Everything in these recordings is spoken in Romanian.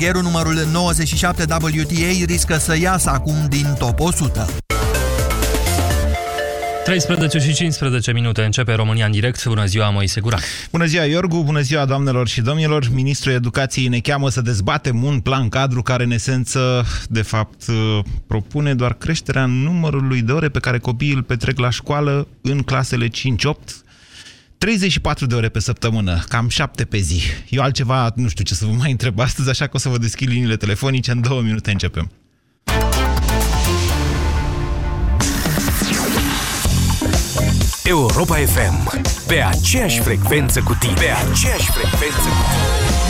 Hamburgerul numărul 97 WTA riscă să iasă acum din top 100. 13 și 15 minute începe România în direct. Bună ziua, Moise Guran. Bună ziua, Iorgu. Bună ziua, doamnelor și domnilor. Ministrul Educației ne cheamă să dezbatem un plan cadru care, în esență, de fapt, propune doar creșterea numărului de ore pe care copiii îl petrec la școală în clasele 5-8 34 de ore pe săptămână, cam 7 pe zi. Eu altceva nu știu ce să vă mai întreb astăzi, așa că o să vă deschid liniile telefonice. În două minute începem. Europa FM. Pe aceeași frecvență cu tine. Pe aceeași frecvență cu tine.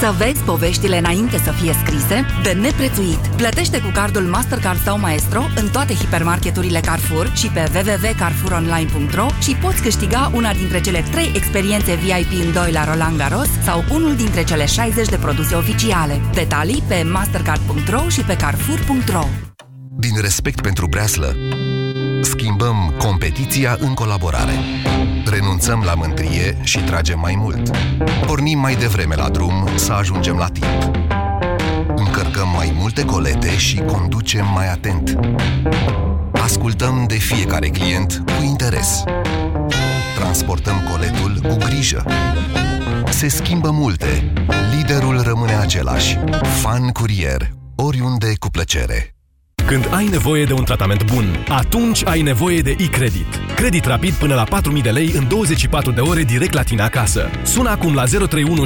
Să vezi poveștile înainte să fie scrise? De neprețuit! Plătește cu cardul Mastercard sau Maestro în toate hipermarketurile Carrefour și pe www.carfouronline.ro și poți câștiga una dintre cele 3 experiențe VIP în 2 la Roland Garros sau unul dintre cele 60 de produse oficiale. Detalii pe mastercard.ro și pe carrefour.ro Din respect pentru breaslă, schimbăm competiția în colaborare. Renunțăm la mântrie și tragem mai mult. Pornim mai devreme la drum să ajungem la timp. Încărcăm mai multe colete și conducem mai atent. Ascultăm de fiecare client cu interes. Transportăm coletul cu grijă. Se schimbă multe. Liderul rămâne același. Fan Curier. Oriunde cu plăcere. Când ai nevoie de un tratament bun, atunci ai nevoie de e-credit. Credit rapid până la 4.000 de lei în 24 de ore direct la tine acasă. Sună acum la 031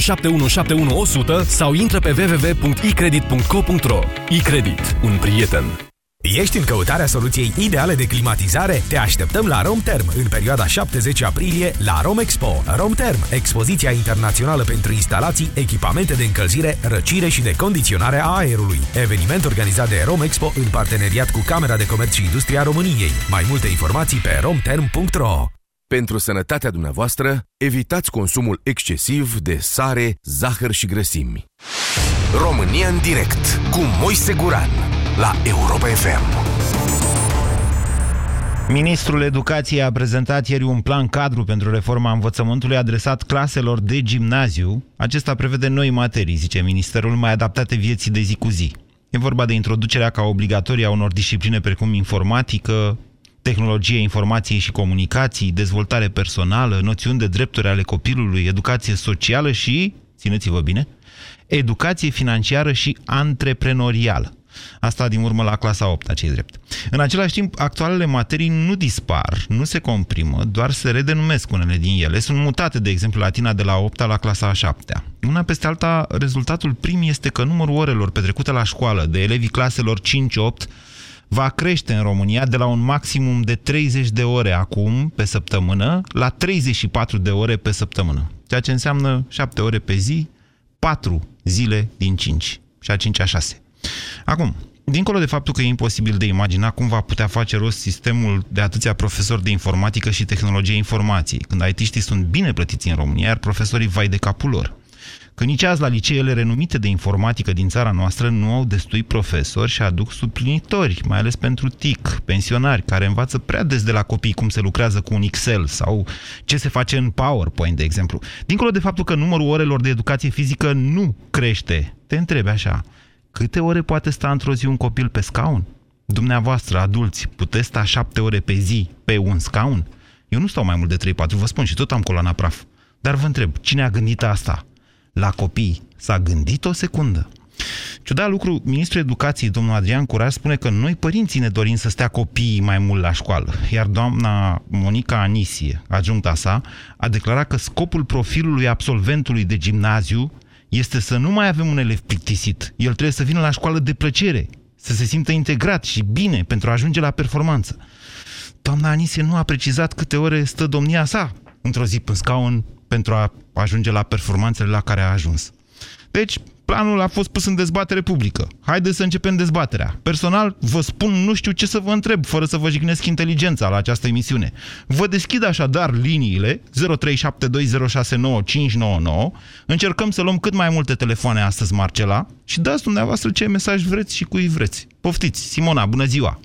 sau intră pe www.ecredit.co.ro E-credit. Un prieten. Ești în căutarea soluției ideale de climatizare? Te așteptăm la Romterm în perioada 70 aprilie la Romexpo. Romterm, expoziția internațională pentru instalații, echipamente de încălzire, răcire și de condiționare a aerului. Eveniment organizat de Romexpo în parteneriat cu Camera de Comerț și Industria României. Mai multe informații pe romterm.ro Pentru sănătatea dumneavoastră, evitați consumul excesiv de sare, zahăr și grăsimi. România în direct cu Moise Guran la Europa FM. Ministrul Educației a prezentat ieri un plan cadru pentru reforma învățământului adresat claselor de gimnaziu. Acesta prevede noi materii, zice ministerul, mai adaptate vieții de zi cu zi. E vorba de introducerea ca obligatorie a unor discipline precum informatică, tehnologie informației și comunicații, dezvoltare personală, noțiuni de drepturi ale copilului, educație socială și, țineți-vă bine, educație financiară și antreprenorială. Asta din urmă la clasa 8, cei drept. În același timp, actualele materii nu dispar, nu se comprimă, doar se redenumesc unele din ele. Sunt mutate, de exemplu, latina de la 8 la clasa a 7 Una peste alta, rezultatul prim este că numărul orelor petrecute la școală de elevii claselor 5-8 va crește în România de la un maximum de 30 de ore acum pe săptămână la 34 de ore pe săptămână. Ceea ce înseamnă 7 ore pe zi, 4 zile din 5 și a 5 a 6. Acum, dincolo de faptul că e imposibil de imagina cum va putea face rost sistemul de atâția profesori de informatică și tehnologie informației, când IT-știi sunt bine plătiți în România, iar profesorii vai de capul lor. Că nici azi la liceele renumite de informatică din țara noastră nu au destui profesori și aduc suplinitori, mai ales pentru TIC, pensionari, care învață prea des de la copii cum se lucrează cu un Excel sau ce se face în PowerPoint, de exemplu. Dincolo de faptul că numărul orelor de educație fizică nu crește, te întrebi așa, Câte ore poate sta într-o zi un copil pe scaun? Dumneavoastră, adulți, puteți sta șapte ore pe zi pe un scaun? Eu nu stau mai mult de 3-4, vă spun, și tot am coloana praf. Dar vă întreb, cine a gândit asta? La copii s-a gândit o secundă. Ciudat lucru, ministrul educației, domnul Adrian Curar, spune că noi, părinții, ne dorim să stea copiii mai mult la școală. Iar doamna Monica Anisie, adjuncta sa, a declarat că scopul profilului absolventului de gimnaziu este să nu mai avem un elev plictisit. El trebuie să vină la școală de plăcere, să se simtă integrat și bine pentru a ajunge la performanță. Doamna Anisie nu a precizat câte ore stă domnia sa într-o zi pe scaun pentru a ajunge la performanțele la care a ajuns. Deci, planul a fost pus în dezbatere publică. Haideți să începem dezbaterea. Personal, vă spun, nu știu ce să vă întreb, fără să vă jignesc inteligența la această emisiune. Vă deschid așadar liniile 0372069599. Încercăm să luăm cât mai multe telefoane astăzi, Marcela, și dați dumneavoastră ce mesaj vreți și cui vreți. Poftiți, Simona, bună ziua!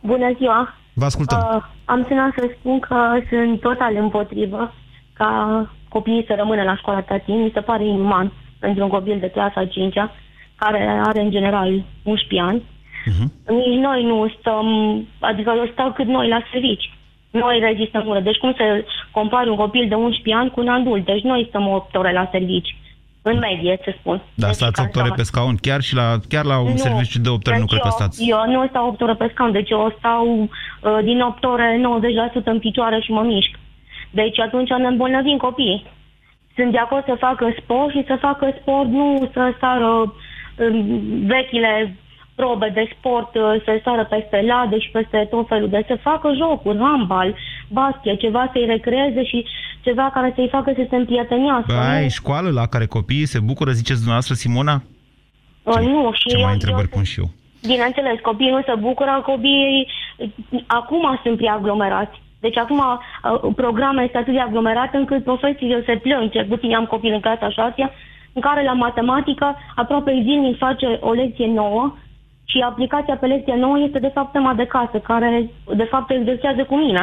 Bună ziua! Vă ascultăm. Uh, am sunat să spun că sunt total împotrivă ca copiii să rămână la școala tatin. Mi se pare inuman pentru un copil de clasa 5 care are în general 11 ani. Uh-huh. Nici noi nu stăm, adică eu stau cât noi la servici. Noi rezistăm mult. Deci cum să compari un copil de 11 ani cu un adult? Deci noi stăm 8 ore la servici. În medie, să spun. Da, deci stați 8 ore pe scaun, chiar și la, chiar la un nu, serviciu de 8 ore deci nu cred că stați. Eu nu stau 8 ore pe scaun, deci eu stau uh, din 8 ore 90% în picioare și mă mișc. Deci atunci ne îmbolnăvim copiii. Sunt de acord să facă sport și să facă sport, nu să sară uh, vechile probe de sport, uh, să sară peste lade și peste tot felul de să facă jocuri, handbal, basket, ceva să-i recreeze și ceva care să-i facă să se împrietenească. Bă, ai școală la care copiii se bucură, ziceți dumneavoastră, Simona? Uh, nu, și Ce eu, mai întrebări pun și eu? Bineînțeles, copiii nu se bucură, copiii acum sunt prea aglomerați. Deci acum uh, programul este atât de aglomerat încât profesiile se plâng, cel puțin am copil în clasa 6 în care la matematică aproape zilnic face o lecție nouă și aplicația pe lecție nouă este de fapt tema de casă, care de fapt exersează cu mine.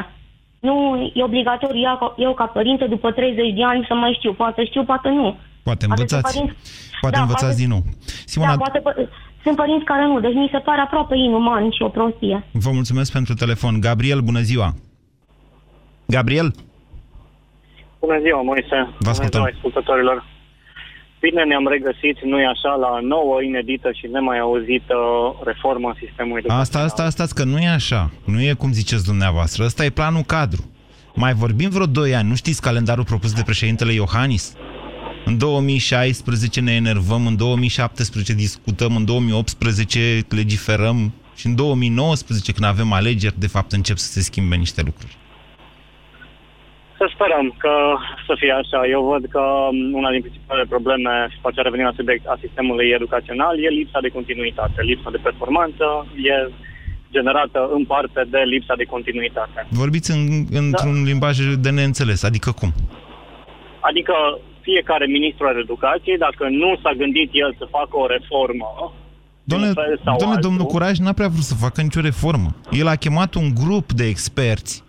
Nu e obligatoriu eu, eu ca părinte după 30 de ani să mai știu. Poate știu, poate nu. Poate învățați. Părinți... Poate da, învățați poate... din nou. Simona... Da, poate... Sunt părinți care nu, deci mi se pare aproape inuman și o prostie. Vă mulțumesc pentru telefon. Gabriel, bună ziua! Gabriel? Bună ziua, Moise! Vă ascultăm. Bună ziua, ascultătorilor! Bine ne-am regăsit, nu-i așa, la nouă, inedită și nemai auzită reformă în sistemul educațional. Asta, asta, asta, că nu e așa. Nu e cum ziceți dumneavoastră. Ăsta e planul cadru. Mai vorbim vreo 2 ani. Nu știți calendarul propus de președintele Iohannis? În 2016 ne enervăm, în 2017 discutăm, în 2018 legiferăm și în 2019, când avem alegeri, de fapt încep să se schimbe niște lucruri. Să sperăm că să fie așa. Eu văd că una din principalele probleme, și face revenire la subiect a sistemului educațional, e lipsa de continuitate. Lipsa de performanță e generată în parte de lipsa de continuitate. Vorbiți în, într-un da. limbaj de neînțeles, adică cum? Adică fiecare ministru al educației, dacă nu s-a gândit el să facă o reformă, Domnule, domnule domnul Curaj n-a prea vrut să facă nicio reformă. El a chemat un grup de experți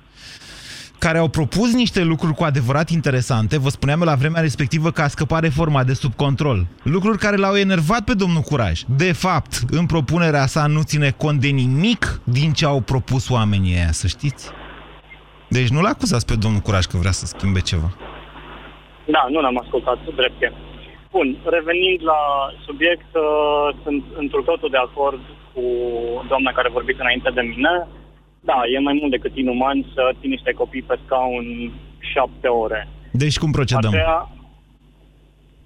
care au propus niște lucruri cu adevărat interesante, vă spuneam la vremea respectivă că a scăpat reforma de sub control. Lucruri care l-au enervat pe domnul Curaj. De fapt, în propunerea sa nu ține cont de nimic din ce au propus oamenii aia, să știți. Deci nu-l acuzați pe domnul Curaj că vrea să schimbe ceva. Da, nu l-am ascultat, drept Bun, revenind la subiect, uh, sunt într totul de acord cu doamna care a vorbit înainte de mine. Da, e mai mult decât inuman să ții niște copii pe scaun șapte ore. Deci cum procedăm? Aceea,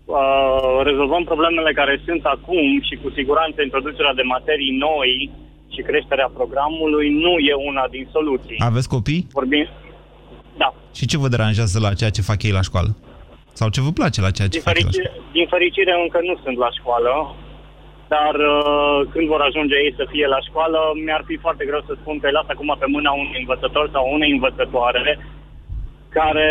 uh, rezolvăm problemele care sunt acum și cu siguranță introducerea de materii noi și creșterea programului nu e una din soluții. Aveți copii? Vorbim... Da. Și ce vă deranjează la ceea ce fac ei la școală? Sau ce vă place la ceea ce din fac fericire, la școală? Din fericire încă nu sunt la școală dar uh, când vor ajunge ei să fie la școală, mi-ar fi foarte greu să spun că îi las acum pe mâna unui învățător sau unei învățătoare care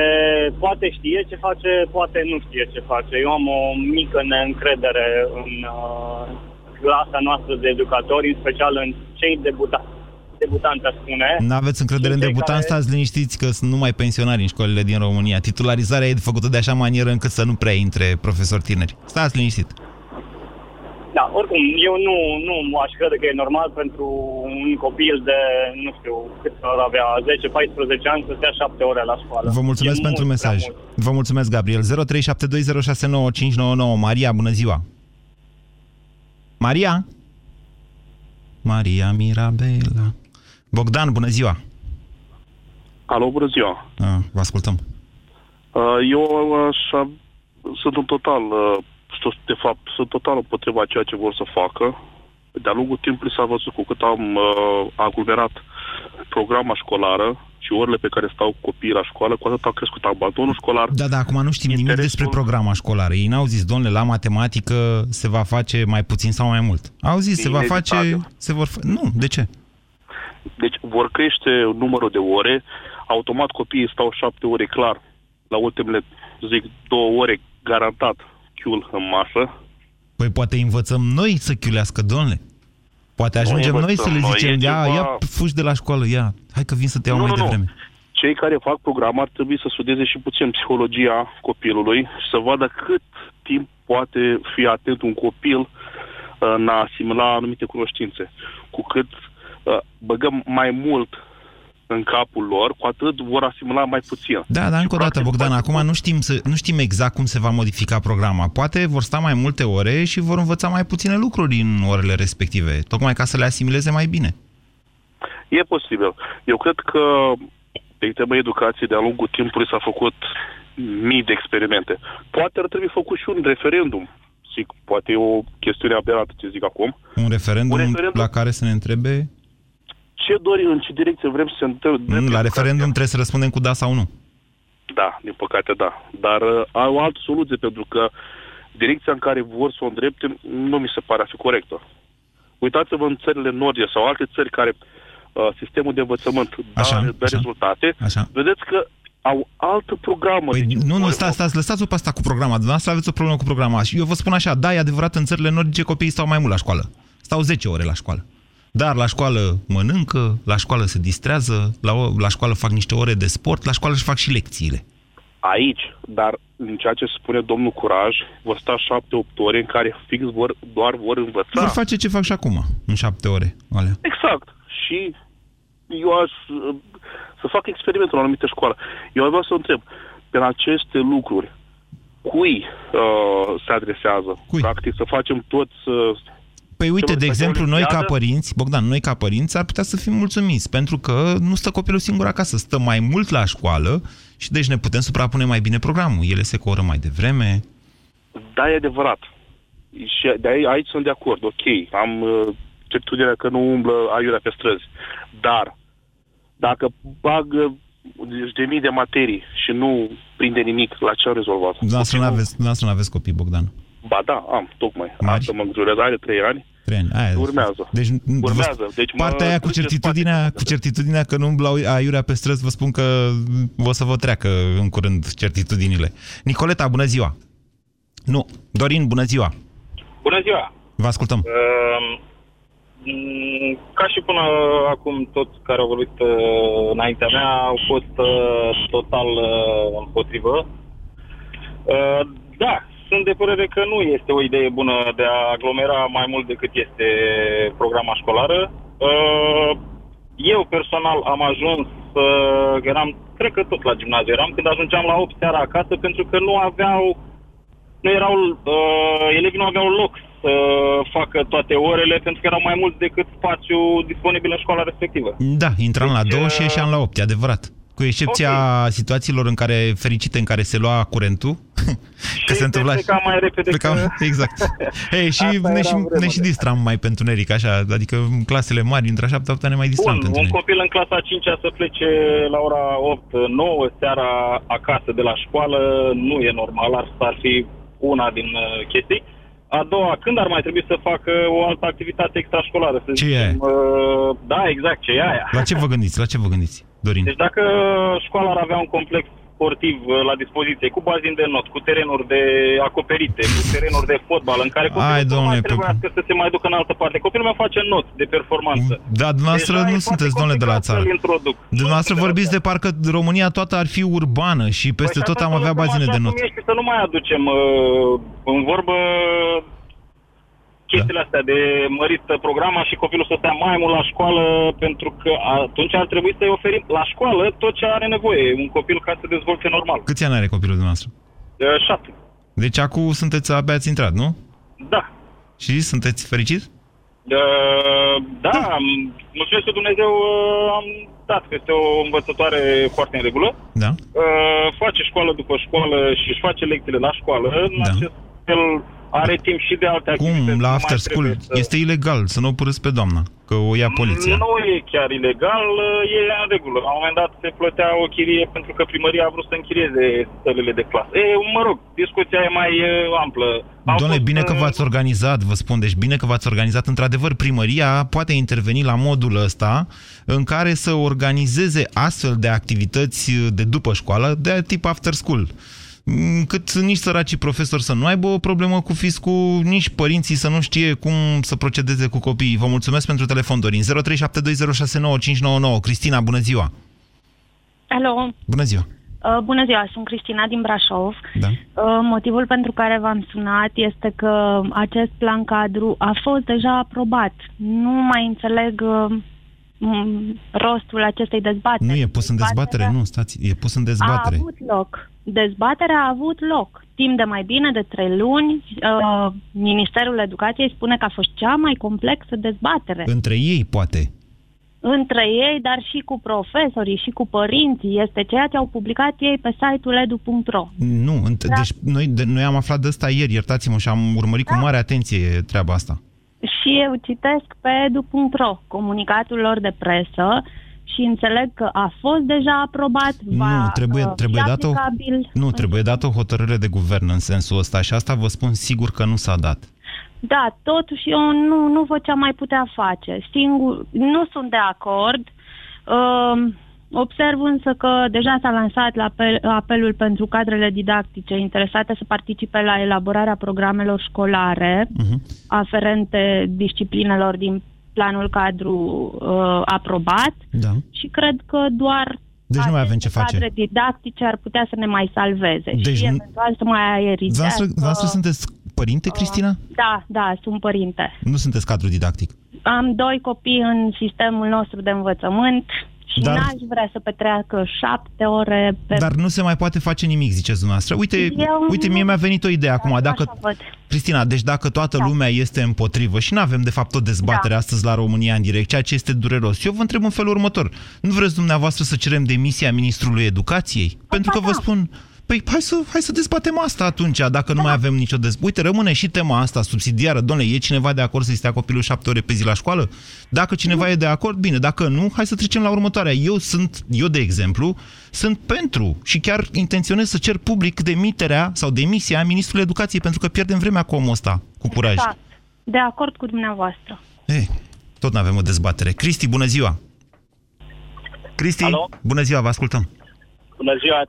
poate știe ce face, poate nu știe ce face. Eu am o mică neîncredere în uh, clasa noastră de educatori, în special în cei debutați debutanți, spune. Nu aveți încredere în debutanți, care... stați liniștiți că sunt numai pensionari în școlile din România. Titularizarea e făcută de așa manieră încât să nu prea intre profesori tineri. Stați liniștit. Da, oricum, eu nu, nu aș crede că e normal pentru un copil de, nu știu, cât ar avea, 10-14 ani să stea 7 ore la școală. Vă mulțumesc e pentru mesaj. Vă mulțumesc, Gabriel. 0372069599. Maria, bună ziua! Maria? Maria Mirabela. Bogdan, bună ziua! Alo, bună ziua! Ah, vă ascultăm. Uh, eu așa, sunt în total uh, de fapt, sunt total împotriva ceea ce vor să facă. De-a lungul timpului s-a văzut cu cât am uh, aglomerat programa școlară și orele pe care stau copiii la școală, cu atât a crescut abandonul școlar. Da, da, acum nu știm nimic despre programa școlară. Ei n-au zis, domnule, la matematică se va face mai puțin sau mai mult. Au zis, se va face... Se vor fa... Nu, de ce? Deci vor crește numărul de ore, automat copiii stau șapte ore clar, la ultimele, zic, două ore garantat chiul în masă. Păi poate învățăm noi să chiulească, domnule. Poate ajungem noi, noi să le zicem, ia, ceva... ia, fugi de la școală, ia, hai că vin să te iau nu, mai nu, devreme. Nu. Cei care fac program ar trebui să studieze și puțin psihologia copilului și să vadă cât timp poate fi atent un copil uh, în a asimila anumite cunoștințe. Cu cât uh, băgăm mai mult în capul lor, cu atât vor asimila mai puțin. Da, dar încă o dată, Bogdan, acum nu știm, să, nu știm exact cum se va modifica programa. Poate vor sta mai multe ore și vor învăța mai puține lucruri în orele respective, tocmai ca să le asimileze mai bine. E posibil. Eu cred că pe tema educației de-a lungul timpului s-a făcut mii de experimente. Poate ar trebui făcut și un referendum. Zic, poate e o chestiune aberată ce zic acum. Un referendum, un referendum la care să ne întrebe ce dorim, în ce direcție vrem să se întâmple. La referendum trebuie să răspundem cu da sau nu. Da, din păcate da. Dar uh, au o altă soluție, pentru că direcția în care vor să o îndrepte nu mi se pare a fi corectă. Uitați-vă în țările nordice sau alte țări care uh, sistemul de învățământ așa, dă, dă așa, rezultate, așa. vedeți că au altă programă. Păi, deci, nu, nu, stați, stați, lăsați-o pe asta cu programa. Dumneavoastră aveți o problemă cu programa. Și eu vă spun așa, da, e adevărat, în țările nordice copiii stau mai mult la școală. Stau 10 ore la școală. Dar la școală mănâncă, la școală se distrează, la, la școală fac niște ore de sport, la școală își fac și lecțiile. Aici, dar în ceea ce spune domnul Curaj, vor sta șapte-opt ore în care fix vor, doar vor învăța. Vor face ce fac și acum, în șapte ore. Alea. Exact. Și eu aș să fac experimentul în o anumită școală. Eu aș vrea să întreb, pe aceste lucruri, cui uh, se adresează? Cui? Practic să facem tot să Păi uite, de exemplu, noi ca părinți, Bogdan, noi ca părinți ar putea să fim mulțumiți, pentru că nu stă copilul singur acasă, stă mai mult la școală și deci ne putem suprapune mai bine programul. Ele se coră mai devreme. Da, e adevărat. Și de aici, aici sunt de acord, ok, am uh, certitudinea că nu umblă aiurea pe străzi. Dar, dacă bag deci de mii de materii și nu prinde nimic, la ce am rezolvat? Dumneavoastră nu aveți copii, Bogdan. Ba da, am, tocmai. Mari? Asta mă îngrijorează. Are trei ani. Trei ani. Aia, urmează. Deci, urmează. Deci partea aia cu certitudinea, cu certitudinea că nu umblau aiurea pe străzi, vă spun că o să vă treacă în curând certitudinile. Nicoleta, bună ziua! Nu, Dorin, bună ziua! Bună ziua! Vă ascultăm. Uh, ca și până acum toți care au vorbit uh, înaintea mea au fost uh, total uh, împotrivă. Uh, da, sunt de părere că nu este o idee bună de a aglomera mai mult decât este programa școlară. Uh, eu personal am ajuns să eram, cred că tot la gimnaziu eram, când ajungeam la 8 seara acasă pentru că nu aveau, nu erau, uh, elevii nu aveau loc să facă toate orele pentru că erau mai mult decât spațiu disponibil în școala respectivă. Da, intram deci, la 2 și ieșeam la 8, e adevărat. Cu excepția okay. situațiilor în care, fericite, în care se lua curentul, că se întâmpla... Pleca mai repede plecam, că... Exact. Hey, și ne, și, ne și distram mai pentru neric, așa, adică în clasele mari, între 7 8 ne mai distram Bun, un copil în clasa 5 să plece la ora 8-9 seara acasă de la școală, nu e normal, ar, ar fi una din uh, chestii. A doua, când ar mai trebui să facă o altă activitate extrașcolară? Să ce zicem, e? Uh, da, exact, ce e aia. La ce vă gândiți? La ce vă gândiți, Dorin? Deci dacă școala ar avea un complex sportiv uh, la dispoziție, cu bazin de not, cu terenuri de acoperite, cu terenuri de fotbal, în care copilul Ai, domnule, nu mai pe... să se mai ducă în altă parte. Copilul meu face not de performanță. Da, dumneavoastră Deja nu sunteți, domnule, de la țară. Dumneavoastră vorbiți de parcă România toată ar fi urbană și peste păi tot am avea bazine de not. Să nu mai aducem uh, în vorbă chestiile da. astea de mărit programa și copilul să stea mai mult la școală, pentru că atunci ar trebui să-i oferim la școală tot ce are nevoie, un copil ca să dezvolte normal. Câți ani are copilul dumneavoastră? Uh, șapte. Deci acum sunteți, abia ați intrat, nu? Da. Și sunteți fericit? Uh, da, da. mulțumesc Dumnezeu, uh, am dat că este o învățătoare foarte în regulă. Da. Uh, face școală după școală și își face lecțiile la școală. În da. acest fel are timp și de alte activități. Cum? Nu La mai after school? trebuie să- Este ilegal să nu o părâți pe doamna, că o ia poliția. Nu e chiar ilegal, e în regulă. La un moment dat se plătea o chirie pentru că primăria a vrut să închirieze sălile de clasă. E, mă rog, discuția e mai e, amplă. Am Doamne, fost, bine că uh, v-ați organizat, vă spun, deci bine că v-ați organizat. Într-adevăr, primăria poate interveni la modul ăsta în care să organizeze astfel de activități de după școală, de tip after school. Cât nici săracii profesori să nu aibă o problemă cu fiscul, nici părinții să nu știe cum să procedeze cu copiii. Vă mulțumesc pentru telefon, Dorin. 0372069599. Cristina, bună ziua! Alo, Bună ziua! uh, bună ziua, sunt Cristina din Brașov. Da. Uh, motivul pentru care v-am sunat este că acest plan cadru a fost deja aprobat. Nu mai înțeleg uh, m- rostul acestei dezbateri. Nu e pus în dezbatere, nu, stați, e pus în A dezbatere. avut loc. Dezbaterea a avut loc. Timp de mai bine de trei luni, uh, Ministerul Educației spune că a fost cea mai complexă dezbatere. Între ei, poate. între ei, dar și cu profesorii și cu părinții. Este ceea ce au publicat ei pe site-ul edu.ro. Nu, înt- Da. deci noi, de, noi am aflat de asta ieri, iertați-mă, și am urmărit cu mare atenție treaba asta. Și eu citesc pe edu.ro comunicatul lor de presă și înțeleg că a fost deja aprobat, va nu, trebuie, uh, trebuie fi dată o, aplicabil. nu, trebuie dată o hotărâre de guvern în sensul ăsta și asta vă spun sigur că nu s-a dat. Da, totuși eu nu, nu văd ce am mai putea face. Singur, nu sunt de acord. Uh, observ însă că deja s-a lansat la apel, apelul pentru cadrele didactice interesate să participe la elaborarea programelor școlare uh-huh. aferente disciplinelor din planul cadru uh, aprobat Da. și cred că doar Deci nu mai avem ce cadre face. didactice ar putea să ne mai salveze Deci și nu- eventual să mai aerizească. Dumneavoastră, dumneavoastră sunteți părinte, Cristina? Da, da, sunt părinte. Nu sunteți cadru didactic. Am doi copii în sistemul nostru de învățământ și Dar- n-aș vrea să petreacă șapte ore pe... Dar nu se mai poate face nimic, ziceți dumneavoastră. Uite, Eu uite nu- mie mi-a venit o idee acum. Așa Dacă, văd. Cristina, deci dacă toată lumea este împotrivă și nu avem de fapt o dezbatere Da. astăzi la România în direct, ceea ce este dureros, eu vă întreb în felul următor. Nu vreți dumneavoastră să cerem demisia ministrului educației? Pentru că vă spun... Păi hai să, hai să dezbatem asta atunci, dacă nu mai avem nicio dezbatere. Uite, rămâne și tema asta subsidiară. Domnule, e cineva de acord să-i stea copilul șapte ore pe zi la școală? Dacă cineva e de acord, bine. Dacă nu, hai să trecem la următoarea. Eu sunt, eu de exemplu, sunt pentru și chiar intenționez să cer public demiterea sau demisia ministrului educației pentru că pierdem vremea cu omul ăsta, cu curaj. Exact. De acord cu dumneavoastră. Eh, tot nu avem o dezbatere. Cristi, bună ziua! Cristi, Alo? bună ziua, vă ascultăm. Bună ziua.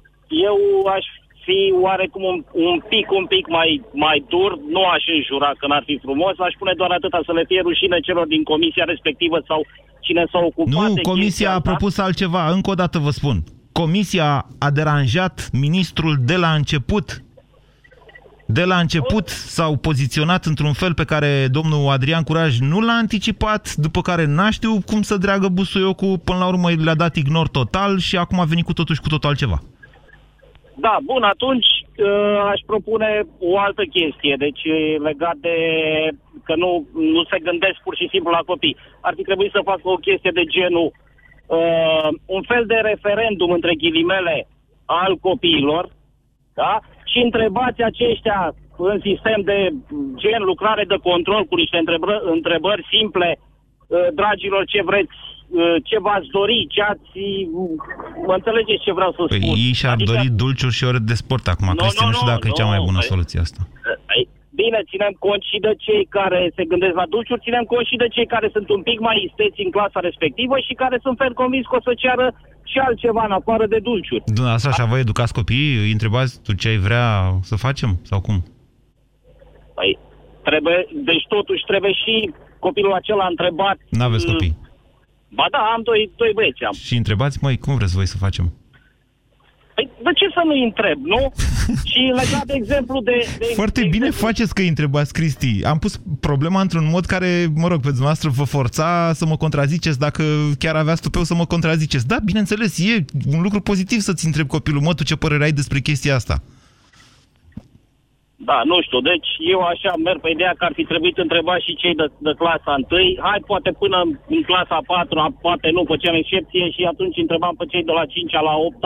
Eu aș fi oarecum un, un pic, un pic mai, mai dur, nu aș înjura că n-ar fi frumos, aș spune doar atâta să le fie rușine celor din comisia respectivă sau cine s-a ocupat Nu, de comisia chestia a asta. propus altceva. Încă o dată vă spun. Comisia a deranjat ministrul de la început. De la început s-au poziționat într-un fel pe care domnul Adrian Curaj nu l-a anticipat, după care n-a știut cum să dreagă busuiocul, până la urmă le-a dat ignor total și acum a venit cu totul și cu totul altceva. Da, bun, atunci uh, aș propune o altă chestie, deci e legat de că nu, nu se gândesc pur și simplu la copii. Ar fi trebuit să facă o chestie de genul uh, un fel de referendum între ghilimele al copiilor, da? Și întrebați aceștia în sistem de gen lucrare de control cu niște întrebări, întrebări simple, uh, dragilor, ce vreți, uh, ce v-ați dori, ce ați... Mă înțelegeți ce vreau să Păi spun? ei și-ar Adică- dori dulciuri și ore de sport acum. Nu, Cristi, nu, nu știu nu, dacă e cea mai nu, bună păi- soluție asta. Ei, Bine, ținem cont și de cei care se gândesc la dulciuri, ținem cont și de cei care sunt un pic mai isteți în clasa respectivă și care sunt ferm convins că o să ceară și altceva în afară de dulciuri. Dumneavoastră așa vă educați copiii? Îi întrebați tu ce ai vrea să facem? Sau cum? Păi, trebuie, deci totuși trebuie și copilul acela întrebat... N-aveți uh, copii. Ba da, am doi, doi băieți am. Și întrebați, măi, cum vreți voi să facem? Păi, de ce să nu-i întreb, nu? și legat de exemplu de... de Foarte de bine faceți că îi întrebați, Cristi. Am pus problema într-un mod care, mă rog, pe dumneavoastră vă forța să mă contraziceți dacă chiar aveați tupeu să mă contraziceți. Da, bineînțeles, e un lucru pozitiv să-ți întrebi copilul, mă, tu ce părere ai despre chestia asta? Da, nu știu, deci eu așa merg pe ideea că ar fi trebuit întrebat și cei de, de clasa 1. Hai, poate până în clasa 4, poate nu, făceam excepție și atunci întrebam pe cei de la 5 la 8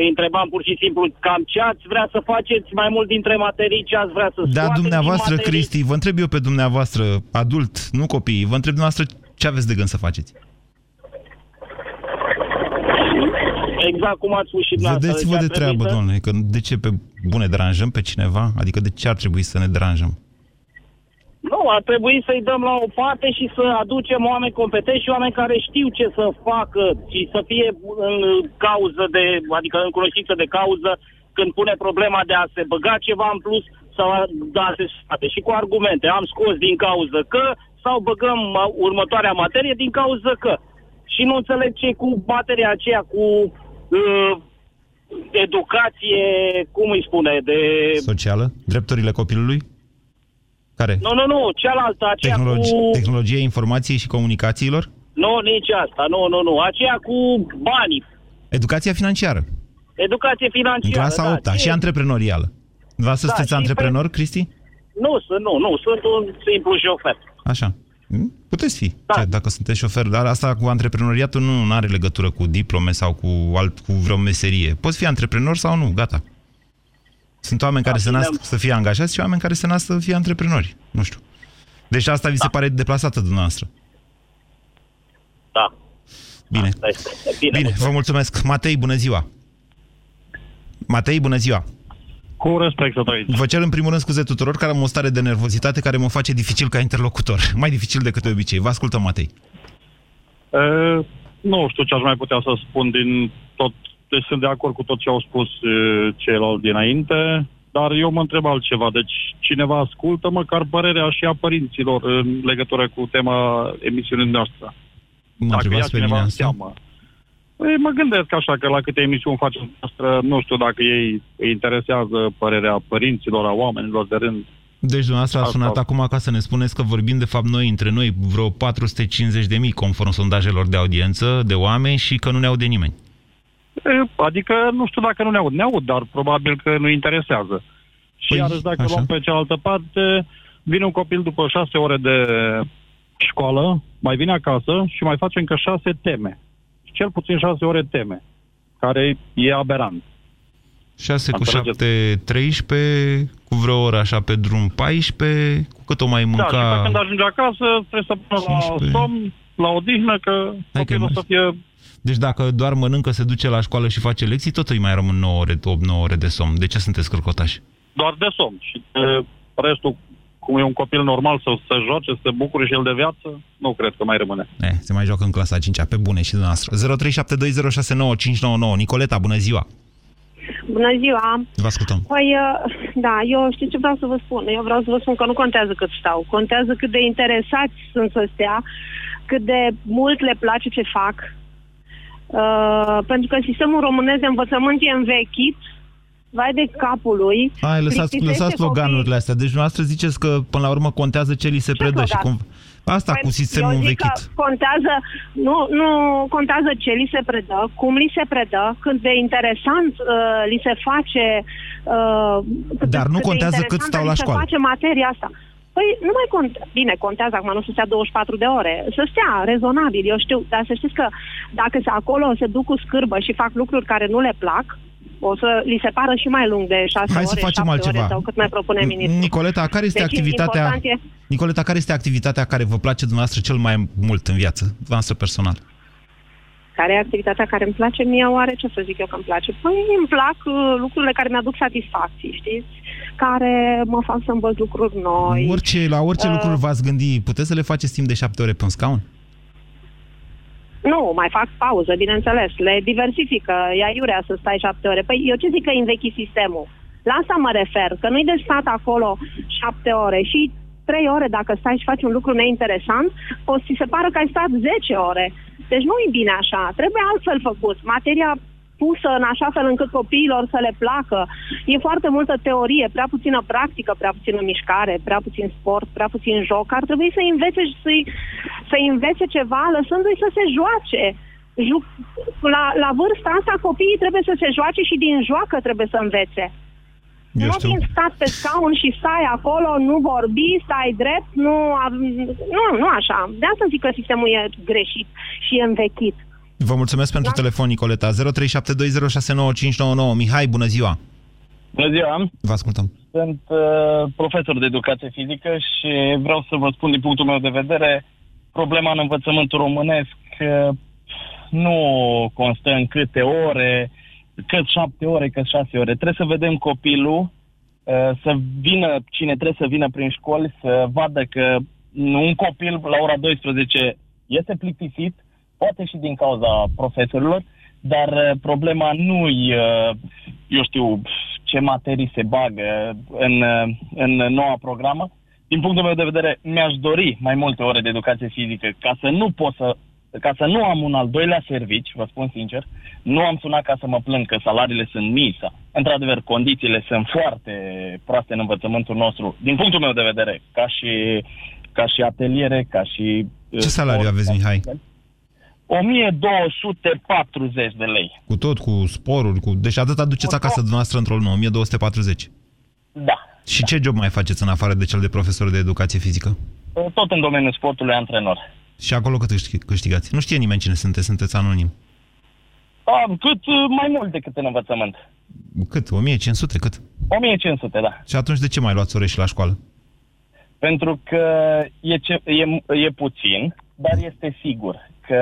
Îi întrebam pur și simplu cam ce ați vrea să faceți mai mult dintre materii, ce ați vrea să Da, scoateți dumneavoastră, din materii. Cristi, vă întreb eu pe dumneavoastră, adult, nu copii, vă întreb dumneavoastră ce aveți de gând să faceți. Exact cum ați spus și dumneavoastră. Vedeți-vă Deci de ar trebui treabă, să- domnule, că de ce pe bune deranjăm pe cineva? Adică de ce ar trebui să ne deranjăm? Nu, ar trebui să-i dăm la o parte și să aducem oameni competenți și oameni care știu ce să facă și să fie în cauză de, adică în cunoștință de cauză când pune problema de a se băga ceva în plus sau a da se sfate. Și cu argumente. Am scos din cauză că sau băgăm ma- următoarea materie din cauză că. Și nu înțeleg ce cu materia aceea, cu uh, educație, cum îi spune, de... Socială? Drepturile copilului? Care? Nu, nu, nu, cealaltă, aceea Tehnologi- cu... Tehnologia informației și comunicațiilor? Nu, nici asta, nu, nu, nu. Aceea cu banii. Educația financiară. Educație În financiară. clasa da, 8 și antreprenorială. Vă să Da, sunteți și antreprenor, Cristi? Nu, sunt, nu, nu, sunt un simplu șofer. Așa. Mm, Puteți fi, da. dacă sunteți șofer, dar asta cu antreprenoriatul nu are legătură cu diplome sau cu, alt, cu vreo meserie. Poți fi antreprenor sau nu, gata. Sunt oameni care se nasc să fie angajați și oameni care se nasc să fie antreprenori. Nu știu. Deci asta vi se pare deplasată dumneavoastră. Da. Bine. Asta este. Bine, Bine, vă mulțumesc. Matei, bună ziua. Matei, bună ziua. Cu respect să trăiți. Vă cer în primul rând scuze tuturor care am o stare de nervozitate care mă face dificil ca interlocutor. Mai dificil decât de obicei. Vă ascultăm, Matei. E, nu știu ce aș mai putea să spun din tot... Deci sunt de acord cu tot ce au spus e, ceilalți dinainte, dar eu mă întreb altceva. Deci cineva ascultă măcar părerea și a părinților în legătură cu tema emisiunii noastre. Mă întrebați pe mine asta? Seamă. Păi, mă gândesc așa că la câte emisiuni facem noastră, nu știu dacă ei îi interesează părerea părinților, a oamenilor de rând. Deci dumneavoastră a Asta. sunat acum ca să ne spuneți că vorbim de fapt noi între noi vreo 450 de mii conform sondajelor de audiență de oameni și că nu ne aude nimeni. E, Adică nu știu dacă nu ne aud. Ne aud, dar probabil că nu interesează. Și Păi, iarăși dacă așa. luăm pe cealaltă parte, vine un copil după șase ore de școală, mai vine acasă și mai face încă șase teme. Cel puțin șase ore teme, care e aberant. 6 cu Înțelegeți? 7, 13, cu vreo oră așa pe drum 14, cu cât o mai Da, și pe mânca... când ajunge acasă, trebuie să pună la 15. somn, la odihnă, că copilul să fie Deci dacă doar mănâncă, se duce la școală și face lecții, tot îi mai rămân 9 ore, 8-9 ore de somn. De ce sunteți cârcotași? doar de somn. Și de restul, cum e un copil normal să se joace, să se bucure și el de viață, nu cred că mai rămâne. Eh, se mai joacă în clasa 5 pe bune și dumneavoastră. 0372069599. Nicoleta, bună ziua! Bună ziua! Vă ascultăm. Păi, uh, da, eu știu ce vreau să vă spun. Eu vreau să vă spun că nu contează cât stau. Contează cât de interesați sunt să stea, cât de mult le place ce fac. Uh, pentru că sistemul românesc de învățământ e învechit, vai de capul lui. Hai, lăsați, plictisește lăsați sloganurile astea. Deci dumneavoastră ziceți că până la urmă contează ce li se predă și slogan? cum... Asta cu sistemul Păi, eu zic învechit. Că contează, nu, nu contează ce li se predă, cum li se predă, cât de interesant uh, li se face. Uh, cât, Dar nu cât de contează cât interesantă stau la li școală. Se face materia asta. Păi nu mai contează. Bine, contează acum, nu să stea 24 de ore. Să stea rezonabil, eu știu. Dar să știți că dacă se acolo se duc cu scârbă și fac lucruri care nu le plac, o să li se pară și mai lung de 6 Hai ore, să facem 7 altceva. ore sau cât mai propune ministrul. Nicoleta, care este deci, activitatea... important E, Nicoleta, care este activitatea care vă place dumneavoastră cel mai mult în viață, dumneavoastră personal? Care e activitatea care îmi place mie, oare ce să zic eu că îmi place? Păi îmi plac uh, lucrurile care mi-aduc satisfacții, știți? Care mă fac să învăț lucruri noi. Orice, la orice Uh, lucruri v-ați gândi, puteți să le faceți timp de șapte ore pe un scaun? Nu, mai fac pauză, bineînțeles. Le diversifică, e aiurea să stai șapte ore. Păi eu ce zic că învechi sistemul? La asta mă refer, că nu-i de stat acolo șapte ore și trei ore dacă stai și faci un lucru neinteresant, o să ți se pară că ai stat 10 ore. Deci nu e bine așa, trebuie altfel făcut. Materia pusă în așa fel încât copiilor să le placă. E foarte multă teorie, prea puțină practică, prea puțină mișcare, prea puțin sport, prea puțin joc. Ar trebui să învețe și să-i, să învețe ceva, lăsându-i să se joace. Ju- la, la vârsta asta copiii trebuie să se joace și din joacă trebuie să învețe. Eu nu știu. din stat pe scaun și stai acolo, nu vorbi, stai drept, nu, av- nu, nu așa. De asta zic că sistemul e greșit și e învechit. Vă mulțumesc pentru telefon, Nicoleta. 0372069599. Mihai, bună ziua! Bună ziua! Vă ascultăm. Sunt uh, profesor de educație fizică și vreau să vă spun din punctul meu de vedere, problema în învățământul românesc uh, nu constă în câte ore, cât șapte ore, cât șase ore. Trebuie să vedem copilul, uh, să vină cine trebuie să vină prin școli, să vadă că un copil la ora 12 este plictisit, poate și din cauza profesorilor, dar uh, problema nu e, uh, eu știu, ce materii se bagă în, uh, în noua programă. Din punctul meu de vedere, mi-aș dori mai multe ore de educație fizică ca să nu pot să ca să nu am un al doilea servici, vă spun sincer, nu am sunat ca să mă plâng că salariile sunt mici. Într-adevăr, condițiile sunt foarte proaste în învățământul nostru, din punctul meu de vedere, ca și, ca și ateliere, ca și... Ce salariu aveți, Mihai? 1240 de lei. Cu tot, cu sporuri, cu... Deci atât aduceți acasă dumneavoastră într-o lună, 1240. Da. Și ce job mai faceți în afară de cel de profesor de educație fizică? Tot în domeniul sportului antrenor. Și acolo cât câștigați? Nu știe nimeni cine sunteți, sunteți anonim. A, cât uh, mai mult decât în învățământ. Cât? 1500? Cât? 1500, da. Și atunci de ce mai luați ore și la școală? Pentru că e, ce, e, e puțin, dar este sigur că,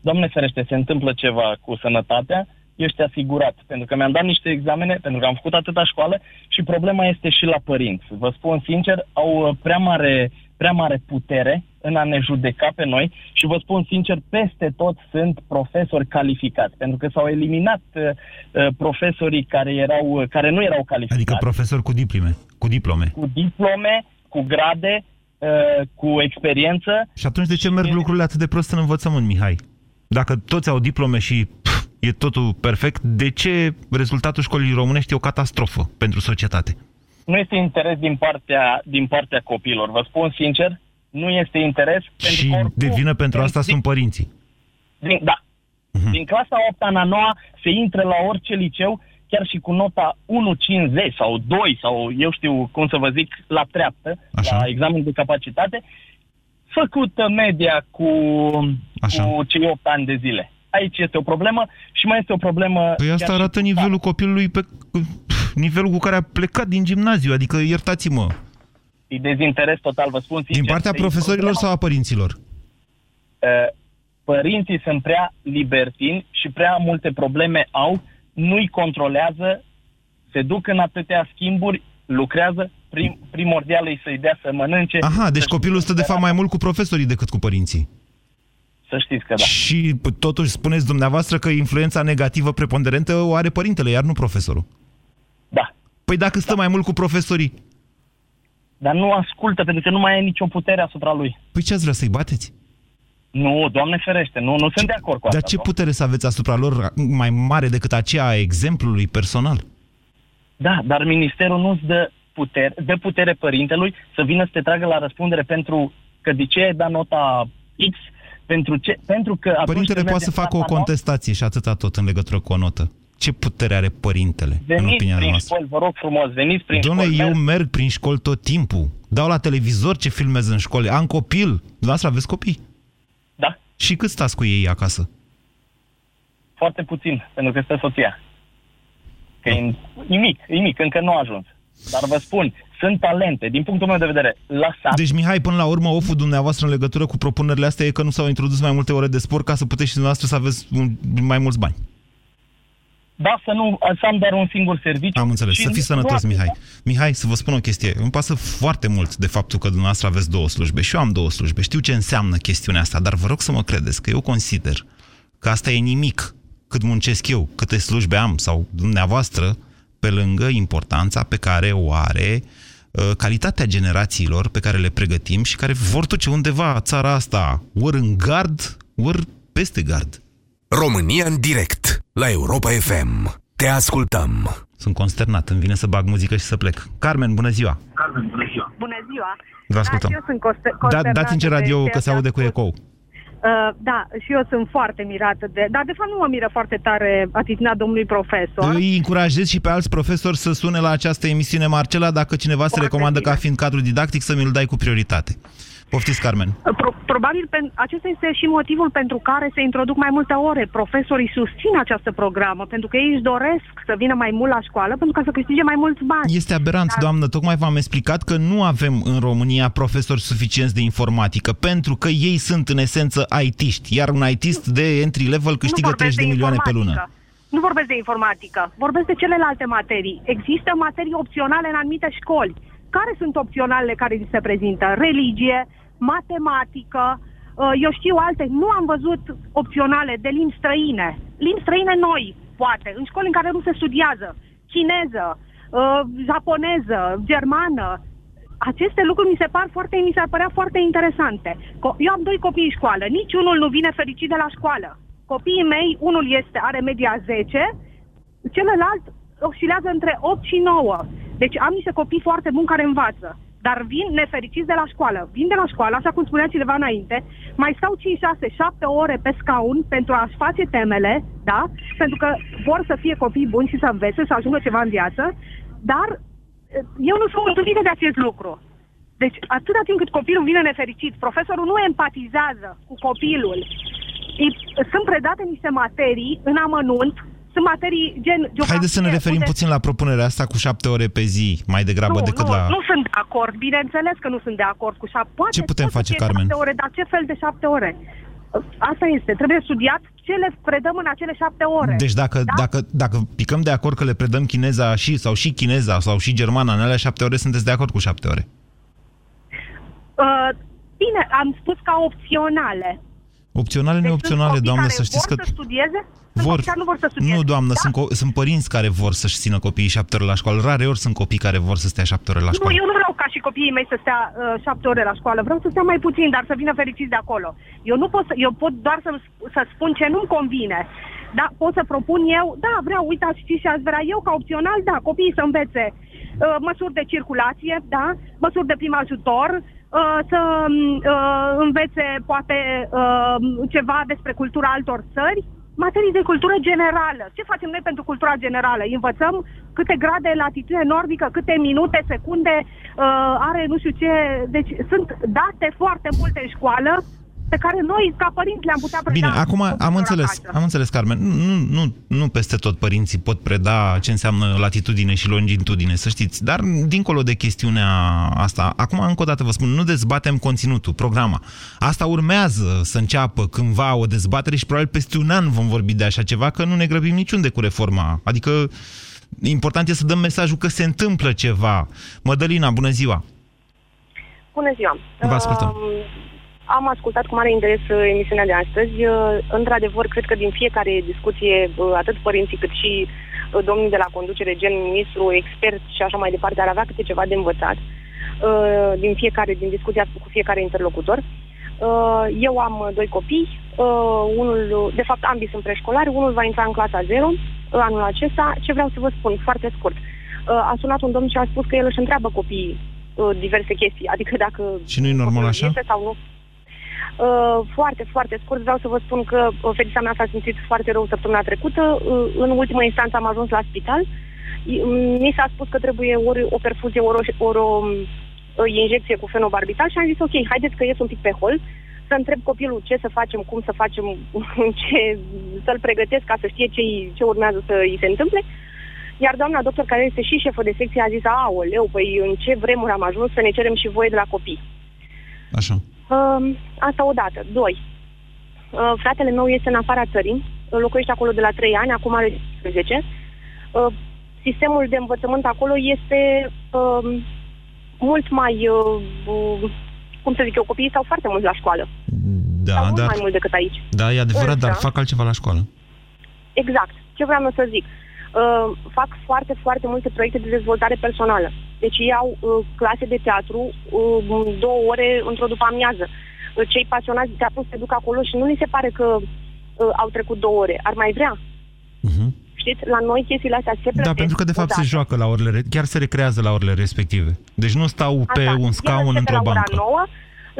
Doamne ferește, se întâmplă ceva cu sănătatea, ești asigurat. Pentru că mi-am dat niște examene, pentru că am făcut atâta școală și problema este și la părinți. Vă spun sincer, au uh, prea mare, prea mare putere în a ne judeca pe noi și vă spun sincer, peste tot sunt profesori calificați, pentru că s-au eliminat uh, uh profesorii care, erau, uh, care nu erau calificați. Adică profesori cu diplome. Cu diplome. Cu diplome, cu grade, uh, cu experiență. Și atunci de ce merg lucrurile atât de prost în învățământ, Mihai? Dacă toți au diplome și pf, e totul perfect, de ce rezultatul școlii românești e o catastrofă pentru societate? Nu este interes din partea, din partea copiilor. Vă spun sincer, nu este interes. Și pentru de vină pentru asta din, sunt părinții. Din, da. Uh-huh. Din clasa 8 la 9 se intră la orice liceu, chiar și cu nota 1,50 sau 2 sau eu știu cum să vă zic, la treaptă, Așa. la examen de capacitate, făcută media cu, cu cei 8 ani de zile. Aici este o problemă și mai este o problemă... Păi asta arată nivelul copilului pe nivelul cu care a plecat din gimnaziu, adică iertați-mă. E dezinteres total, vă spun sincer. Din partea profesorilor sau a părinților? Uh, părinții sunt prea libertini și prea multe probleme au, nu-i controlează, se duc în atâtea schimburi, lucrează, prim, primordial e să-i dea să mănânce. Aha, deci copilul stă de fapt mai mult cu profesorii decât cu părinții. Să știți că da. Și totuși spuneți dumneavoastră că influența negativă preponderentă o are părintele, iar nu profesorul. Da. Păi dacă stă da. mai mult cu profesorii? Dar nu ascultă, pentru că nu mai are nicio putere asupra lui. Păi ce ați vrea să-i bateți? Nu, Doamne ferește, nu, nu ce, sunt de acord cu asta. Dar ce putere să aveți asupra lor mai mare decât aceea a exemplului personal? Da, dar ministerul nu-ți dă putere, dă putere părintelui să vină să te tragă la răspundere pentru că de ce ai dat nota X, pentru, ce, pentru că... Părintele poate să facă o contestație și atâta tot în legătură cu o notă. Ce putere are părintele, veniți în opinia prin noastră? Școli, vă rog frumos, veniți prin Doamne, școli. eu merg prin școli tot timpul. Dau la televizor ce filmez în școli. Am copil. Dumneavoastră aveți copii? Da. Și cât stați cu ei acasă? Foarte puțin, pentru că este soția. Că e, e mic, e mic, încă nu a ajuns. Dar vă spun, sunt talente, din punctul meu de vedere, la sat. Deci, Mihai, până la urmă, oful dumneavoastră în legătură cu propunerile astea e că nu s-au introdus mai multe ore de sport ca să puteți și dumneavoastră să aveți mai mulți bani. Da, să nu să am doar un singur serviciu. Am înțeles. Să fii sănătos, nu Mihai. Mihai, să vă spun o chestie. Îmi pasă foarte mult de faptul că dumneavoastră aveți două slujbe. Și eu am două slujbe. Știu ce înseamnă chestiunea asta, dar vă rog să mă credeți că eu consider că asta e nimic cât muncesc eu, câte slujbe am sau dumneavoastră, pe lângă importanța pe care o are uh, calitatea generațiilor pe care le pregătim și care vor duce undeva țara asta, ori în gard, ori peste gard. România în direct, la Europa FM. Te ascultăm. Sunt consternat, îmi vine să bag muzică și să plec. Carmen, bună ziua! Carmen, bună ziua! Bună ziua! Vă ascultăm. Da, eu sunt consternată da, dați ce radio că se aude cu ecou. Uh, da, și eu sunt foarte mirată de... Dar, de fapt, nu mă miră foarte tare atitudinea domnului profesor. Îi încurajez și pe alți profesori să sune la această emisiune, Marcela, dacă cineva se recomandă bine. ca fiind cadru didactic, să mi-l dai cu prioritate. Poftiți, Carmen. Pro- probabil pen- acesta este și motivul pentru care se introduc mai multe ore. Profesorii susțin această programă pentru că ei își doresc să vină mai mult la școală pentru ca să câștige mai mulți bani. Este aberant, Dar- doamnă. Tocmai v-am explicat că nu avem în România profesori suficienți de informatică, pentru că ei sunt în esență IT-ști, iar un IT-ist de entry level câștigă Nu 30 vorbesc de milioane pe lună. informatică. Nu vorbesc de informatică, vorbesc de celelalte materii. Există materii opționale în anumite școli. Care sunt opționalele care li se prezintă? Religie, matematică, uh, eu știu alte. Nu am văzut opționale de limbi străine. Limbi străine noi, poate, în școli în care nu se studiază. Chineză, uh, japoneză, germană, aceste lucruri mi se par foarte, mi se părea foarte interesante. Co- Eu am doi copii în școală, niciunul nu vine fericit de la școală. Copiii mei, unul este, are media 10, celălalt oscilează între 8 și 9. Deci am niște copii foarte buni care învață. Dar vin nefericiți de la școală. Vin de la școală, așa cum spunea cineva înainte, mai stau 5, 6, 7 ore pe scaun pentru a-și face temele, da? Pentru că vor să fie copii buni și să învețe, să ajungă ceva în viață, dar eh, eu nu sunt mulțumită de acest lucru. Deci, atâta timp cât copilul vine nefericit, profesorul nu empatizează cu copilul. Îi- Sunt predate niște materii în amănunt, sunt materii gen geografie. Haideți să ne referim unde- puțin la propunerea asta cu șapte ore pe zi, mai degrabă nu, decât nu, la... nu sunt de acord. Bineînțeles că nu sunt de acord cu șapte. Poate, Ce putem pot să face, fie Carmen? Șapte ore, dar ce fel de șapte ore? Asta este. Trebuie studiat ce le predăm în acele șapte ore. Deci dacă, Da? dacă, dacă picăm de acord că le predăm chineza și sau și chineza sau și germana în alea șapte ore, sunteți de acord cu șapte ore? Uh, bine, am spus ca opționale. Opționale, Deci neopționale, sunt copii doamnă, care să știți că... vor să studieze? Sunt Vor. copii care nu vor să studieze. Nu, doamnă, Da? sunt, co- sunt părinți care vor să-și țină copiii șapte ore la școală. Rare ori sunt copii care vor să stea șapte ore la Nu, școală. eu nu vreau ca și copiii mei să stea uh, șapte ore la școală. Vreau să stea mai puțin, dar să vină fericiți de acolo. Eu nu pot, să, eu pot doar să, să spun ce nu-mi convine. Da, pot să propun eu, da, vreau, uitați, știți și aș vrea eu ca opțional, da, copiii să învețe uh, măsuri de circulație, da, măsuri de prim ajutor, uh, să uh, învețe poate uh, ceva despre cultura altor țări, materii de cultură generală. Ce facem noi pentru cultura generală? Învățăm câte grade latitudine nordică, câte minute, secunde uh, are nu știu ce. Deci sunt date foarte multe în școală pe care noi, ca părinți, le-am putea preda. Bine, acum am copiilor înțeles, acasă. am înțeles, Carmen. Nu, nu, nu, nu peste tot părinții pot preda ce înseamnă latitudine și longitudine, să știți. Dar, dincolo de chestiunea asta, acum, încă o dată vă spun, nu dezbatem conținutul, programa. Asta urmează să înceapă cândva o dezbatere și probabil peste un an vom vorbi de așa ceva, că nu ne grăbim niciunde cu reforma. Adică, important e să dăm mesajul că se întâmplă ceva. Mădălina, bună ziua! Bună ziua! Vă ascultăm. Um, am ascultat cu mare interes uh, emisiunea de astăzi. Uh, Într-adevăr, cred că din fiecare discuție, uh, atât părinții cât și uh, domnii de la conducere, gen ministru, expert și așa mai departe, ar avea câte ceva de învățat uh, din fiecare, din discuția cu fiecare interlocutor. Uh, Eu am uh, doi copii, uh, unul, de fapt ambii sunt preșcolari, unul va intra în clasa 0 uh, anul acesta. Ce vreau să vă spun, foarte scurt. Uh, A sunat un domn și a spus că el își întreabă copiii uh, diverse chestii, adică dacă Și nu e normal așa? este sau nu. Uh, foarte, foarte scurt, vreau să vă spun că uh, fetița mea s-a simțit foarte rău săptămâna trecută. Uh, în ultima instanță am ajuns la spital. I- Mi s-a spus că trebuie ori o perfuzie, ori o, ori o uh, injecție cu fenobarbital și am zis ok, haideți că ies un pic pe hol, să întreb copilul ce să facem, cum să facem, ce, să-l pregătesc ca să știe ce, ce urmează să îi se întâmple. Iar doamna doctor, care este și șefă de secție, a zis, aoleu, păi în ce vremuri am ajuns să ne cerem și voie de la copii. Așa. Uh, asta odată. Doi. Uh, fratele meu este în afara țării, uh, locuiește acolo de la 3 ani, acum are 10. Uh, sistemul de învățământ acolo este uh, mult mai, uh, uh, cum să zic eu, copiii stau foarte mult la școală. Da, Stau mult dar, mai mult decât aici. da, e adevărat, dar Însă- fac altceva la școală. Exact. Ce vreau eu să zic? Uh, fac foarte, foarte multe proiecte de dezvoltare personală. Deci iau uh, clase de teatru uh, două ore într-o după amiază. Uh, cei pasionați de teatru se duc acolo și nu li se pare că uh, au trecut două ore. Ar mai vrea. Știți, la noi chestiile astea se plătesc. Da, pentru că de fapt odată. se joacă la orele, re- chiar se recrează la orele respective. Deci nu stau pe Așa, un el scaun începe într-o la ora bancă. 9,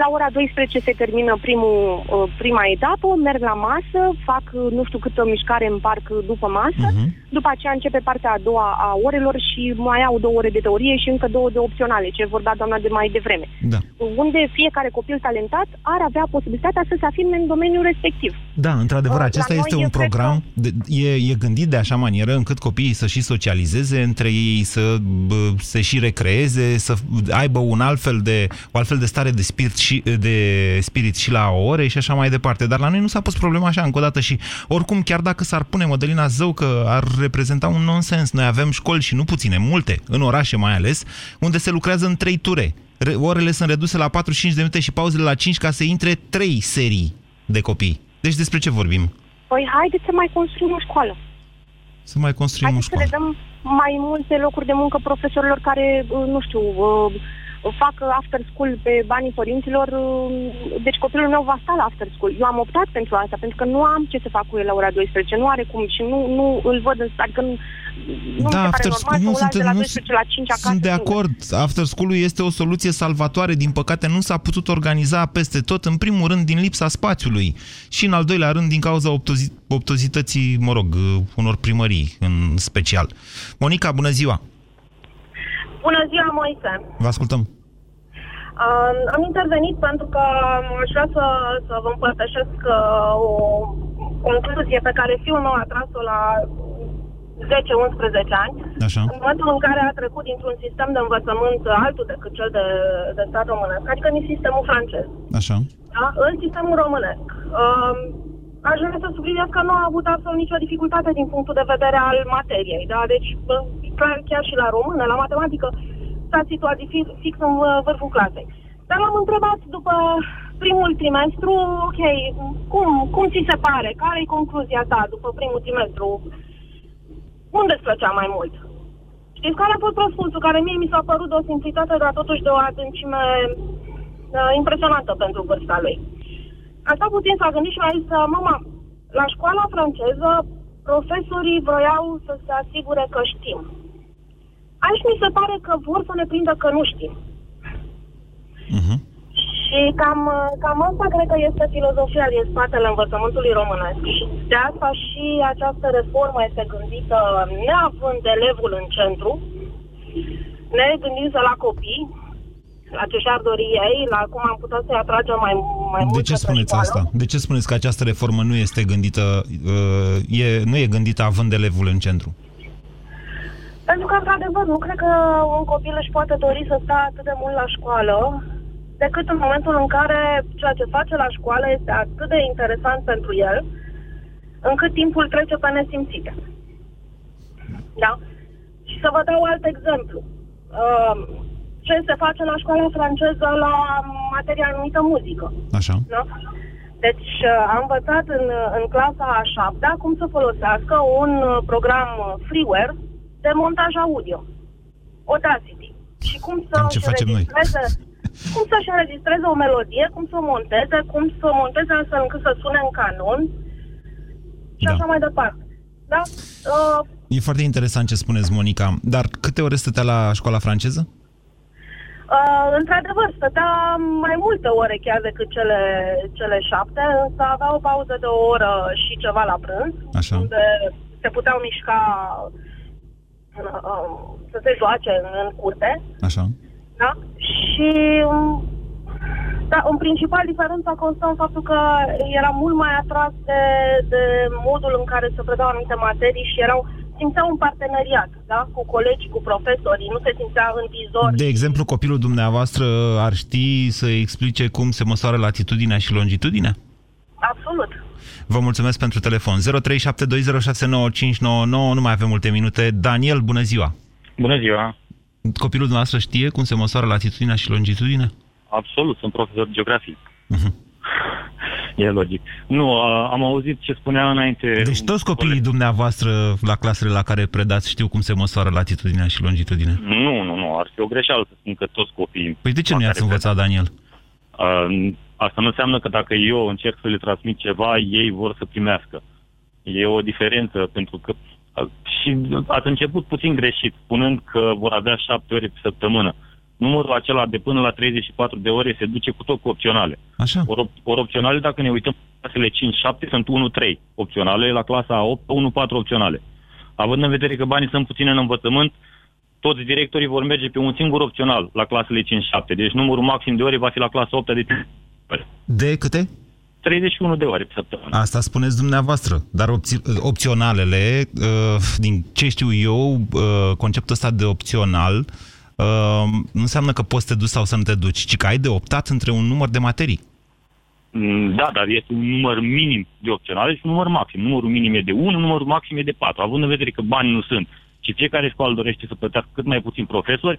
La ora 12 se termină primul, uh, prima etapă, merg la masă, fac uh, nu știu câtă mișcare în parc după masă, Mhm. uh-huh. după aceea începe partea a doua a orelor și mai au două ore de teorie și încă două de opționale, ce vorbea doamna de mai devreme. Da. Unde fiecare copil talentat ar avea posibilitatea să se afirme în domeniul respectiv. Da, într-adevăr, Uh, acesta la este noi un eu cred program, de, e, e gândit de așa manieră încât copiii să și socializeze între ei, să bă, se și recreeze, să aibă un alt fel de, o altfel de stare de spirit, și, de spirit și la ore și așa mai departe. Dar la noi nu s-a pus problema așa încă o dată și oricum, chiar dacă s-ar pune Mădălina Zău că ar reprezenta un nonsens, noi avem școli și nu puține, multe, în orașe mai ales, unde se lucrează în trei ture. Re- Orele sunt reduse la 45 de minute și pauzele la 5 ca să intre trei serii de copii. Deci despre ce vorbim? Păi haideți să mai construim o școală. Să mai construim Haideți o să școală. le dăm mai multe locuri de muncă profesorilor care, uh, nu știu, uh, fac after school pe banii părinților. uh, Deci copilul meu va sta la after school. Eu am optat pentru asta, pentru că nu am ce să fac cu el la ora 12. Nu are cum și nu, nu îl văd, în, adică nu, nu mi se pare after normal school- să nu o las sunt- de la nu 12 la 5 acasă. Sunt de singur. acord. After school este o soluție salvatoare. Din păcate, nu s-a putut organiza peste tot. În primul rând, din lipsa spațiului. Și în al doilea rând, din cauza optozi- optozității, mă rog, unor primării în special. Monica, bună ziua! Bună ziua, Moise! Vă ascultăm. Uh, am intervenit pentru că aș vrea să, să vă împărtășesc uh, o concluzie pe care fiul meu a tras-o la 10-11 ani. Așa. În momentul în care a trecut dintr-un sistem de învățământ altul decât cel de, de stat românesc, adică din sistemul francez, Așa. da? în sistemul românesc. Uh, aș vrea să subliniez că nu a avut absolut nicio dificultate din punctul de vedere al materiei. Da? Deci, bă, clar, chiar și la română, la matematică, s-a situat fix, fix în uh, vârful clasei. Dar l-am întrebat după primul trimestru, ok, cum, cum ți se pare? Care e concluzia ta după primul trimestru? Unde îți plăcea mai mult? Știți care a fost răspunsul care mie mi s-a părut de o simplitate, dar totuși de o adâncime uh, impresionantă pentru vârsta lui. A stat puțin, s-a gândit și mi-a zis, mama, la școala franceză, profesorii vroiau să se asigure că știm. Aici mi se pare că vor să ne prindă că nu știm. Și cam, uh, cam asta cred că este filozofia din spatele învățământului românesc. Și de asta și această reformă este gândită neavând elevul în centru, ne gândind la copii, la ce și-ar dori ei, la cum am putea să-i atragem mai, mai mult De ce către spuneți școală. asta? De ce spuneți că această reformă nu este gândită, uh, e, nu e gândită având elevul în centru? Pentru că, într-adevăr, nu cred că un copil își poate dori să stea atât de mult la școală, decât în momentul în care ceea ce face la școală este atât de interesant pentru el, încât timpul trece pe nesimțite. Da? Și să vă dau alt exemplu. Uh, ce se face la școala franceză la materia anumită muzică. Așa. Da? Deci uh, am învățat în, în clasa a șaptea cum să folosească un uh, program uh, freeware de montaj audio. Audacity. Și cum să Cam ce își facem noi. înregistreze, cum să-și înregistreze o melodie, cum să o monteze, cum să o monteze astfel încât să sune în canon și Da. așa mai departe. Da? Uh, E foarte interesant ce spuneți, Monica. Dar câte ore stătea la școala franceză? Uh, într-adevăr, stătea mai multe ore chiar decât cele, cele șapte, însă avea o pauză de o oră și ceva la prânz, Așa. unde se puteau mișca uh, uh, să se joace în, în curte, Așa. da? Și um, da, în principal diferența constă în faptul că era mult mai atras de, de modul în care se predau anumite materii și erau simțea un parteneriat, da? Cu colegii, cu profesorii, nu se simțea în vizor. De exemplu, copilul dumneavoastră ar ști să explice cum se măsoară latitudinea și longitudinea? Absolut. Vă mulțumesc pentru telefon. 0372069599, nu mai avem multe minute. Daniel, bună ziua! Bună ziua! Copilul dumneavoastră știe cum se măsoară latitudinea și longitudinea? Absolut, sunt profesor de geografie. E logic. Nu, a, am auzit ce spunea înainte... Deci toți copiii dumneavoastră la clasele la care predați știu cum se măsoară latitudinea și longitudinea? Nu, nu, nu, ar fi o greșeală să spun că toți copiii... Păi de ce nu i-ați învățat, Daniel? Uh, asta nu înseamnă că dacă eu încerc să le transmit ceva, ei vor să primească. E o diferență, pentru că uh, și ați început puțin greșit, spunând că vor avea șapte ore pe săptămână. Numărul acela de până la 34 de ore se duce cu tot cu opționale. Așa. Ori, op- ori opționale, dacă ne uităm, clasele 5-7 sunt 1-3 opționale, la clasa 8, 1-4 opționale. Având în vedere că banii sunt puțini în învățământ, toți directorii vor merge pe un singur opțional la clasele 5-7. Deci numărul maxim de ore va fi la clasa 8 de De câte? 31 de ore pe săptămână. Asta spuneți dumneavoastră, dar opți- opționalele, uh, din ce știu eu, uh, conceptul ăsta de opțional uh, nu înseamnă că poți să te duci sau să nu te duci, ci că ai de optat între un număr de materii. Mm, Da, dar este un număr minim de opționale și un număr maxim. Numărul minim e de 1, numărul maxim e de 4. Având în vedere că banii nu sunt și fiecare școală dorește să plătească cât mai puțin profesori,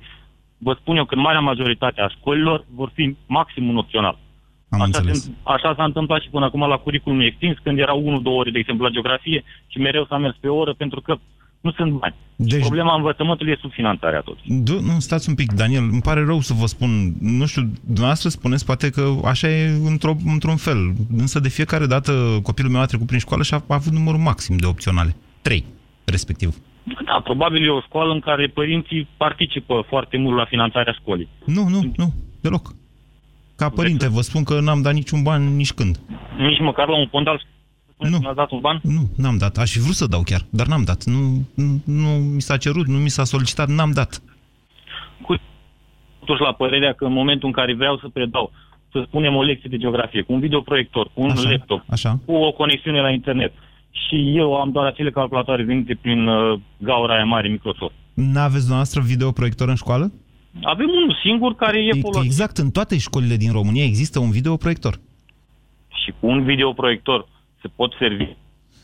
vă spun eu că în marea majoritate a școlilor vor fi maxim un opțional. Am așa, înțeles. se, așa s-a întâmplat și până acum la curriculum extins, când erau 1-2 ore, de exemplu, la geografie și mereu s-a mers pe o oră pentru că nu sunt bani. Deci... Problema învățământului e subfinanțarea tot. Du- nu, stați un pic, Daniel, îmi pare rău să vă spun, nu știu, dumneavoastră spuneți poate că așa e într-o, într-un fel, însă de fiecare dată copilul meu a trecut prin școală și a, a avut numărul maxim de opționale. Trei, respectiv. Da, probabil e o școală în care părinții participă foarte mult la finanțarea școlii. Nu, nu, nu, deloc. Ca părinte, vă spun că n-am dat niciun ban nici când. Nici măcar la un fondal nu. Nu ați dat un ban? Nu, n-am dat. Aș fi vrut să dau chiar, dar n-am dat. Nu, nu, nu mi s-a cerut, nu mi s-a solicitat, n-am dat. Totuși la părerea că în momentul în care vreau să predau, să spunem o lecție de geografie, cu un videoproiector, cu un Așa, laptop, așa. cu o conexiune la internet, și eu am doar acele calculatoare venite prin uh, gaura aia mare Microsoft. N-aveți dumneavoastră videoproiector în școală? Avem unul singur care e folosit. Exact, în toate școlile din România există un videoproiector. Și cu un videoproiector se pot servi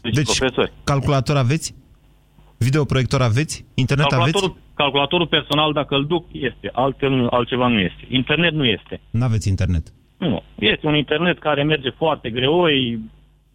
deci, Deci, profesori. calculator aveți? Videoproiector aveți? Internet aveți? Calculatorul, calculatorul personal, dacă îl duc, este. Altfel, altceva nu este. Internet nu este. N-aveți internet. Nu. Este un internet care merge foarte greoi.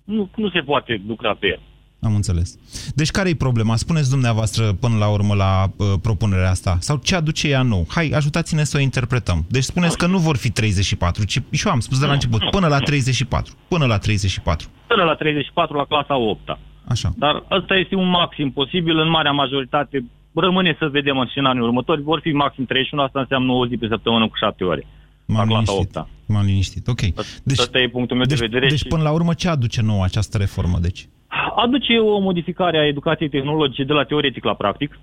Nu, nu se poate lucra pe el. Am înțeles. Deci care e problema? Spuneți dumneavoastră până la urmă la uh, propunerea asta. Sau ce aduce ea nou? Hai, ajutați-ne să o interpretăm. Deci spuneți că nu vor fi 34, ci și eu am spus de la început, până la 34. Până la 34. Până la 34 la clasa 8 -a. Așa. Dar ăsta este un maxim posibil. În marea majoritate rămâne să vedem în scenariul următor. Vor fi maxim 31, asta înseamnă o zi pe săptămână cu 7 ore. M-am la clasa liniștit. 8 -a. M-am liniștit. Ok. Deci, Asta e punctul meu Deci, de vedere. deci și până la urmă ce aduce nou această reformă? Deci? Aduce o modificare a educației tehnologice de la teoretic la practic,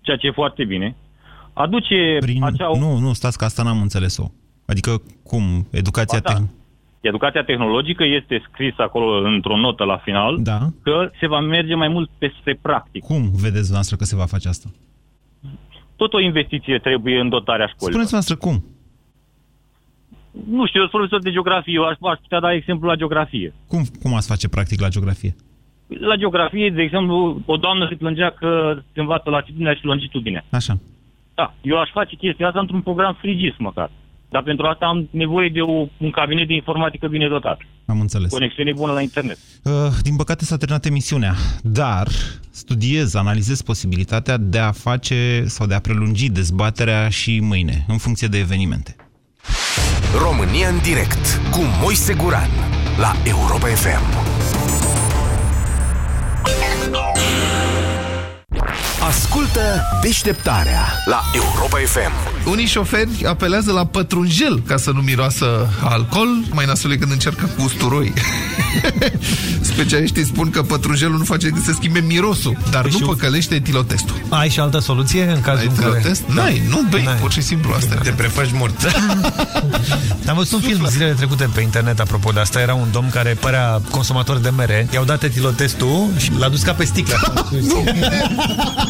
ceea ce e foarte bine. Aduce Prin... acea... Nu, nu, stați că asta n-am înțeles-o. Adică cum? Educația Ba da. tehnologică? Educația tehnologică este scris acolo într-o notă la final Da. că se va merge mai mult peste practic. Cum vedeți dumneavoastră că se va face asta? Tot o investiție trebuie în dotarea școlii. Spuneți noastră cum? Nu știu, eu sunt profesor de geografie, eu aș, aș putea da exemplu la geografie. Cum, cum ați face practic la geografie? La geografie, de exemplu, o doamnă se plângea că se învață latitudinea și longitudinea. Așa. Da, eu aș face chestia asta într-un program frigis măcar. Dar pentru asta am nevoie de o, un cabinet de informatică bine dotat. Am înțeles. Conexiune bună la internet. Uh, din păcate s-a terminat emisiunea, dar studiez, analizez posibilitatea de a face sau de a prelungi dezbaterea și mâine, în funcție de evenimente. România în direct cu Moise Guran la Europa FM. Ascultă deșteptarea la Europa FM. Unii șoferi apelează la pătrunjel ca să nu miroasă alcool, mai nasole când încearcă cu usturoi. Specialiștii spun că pătrunjelul nu face decât să schimbe mirosul, dar nu păcălește etilotestul. Ai și altă soluție în cazul Ai în care... etilotest? N-ai, nu bei, N-ai. pur și simplu asta. Te prefaci mort. Am văzut un film zilele trecute pe internet apropo de asta. Era un domn care părea consumator de mere. I-au dat etilotestul și l-a dus ca pe sticlă.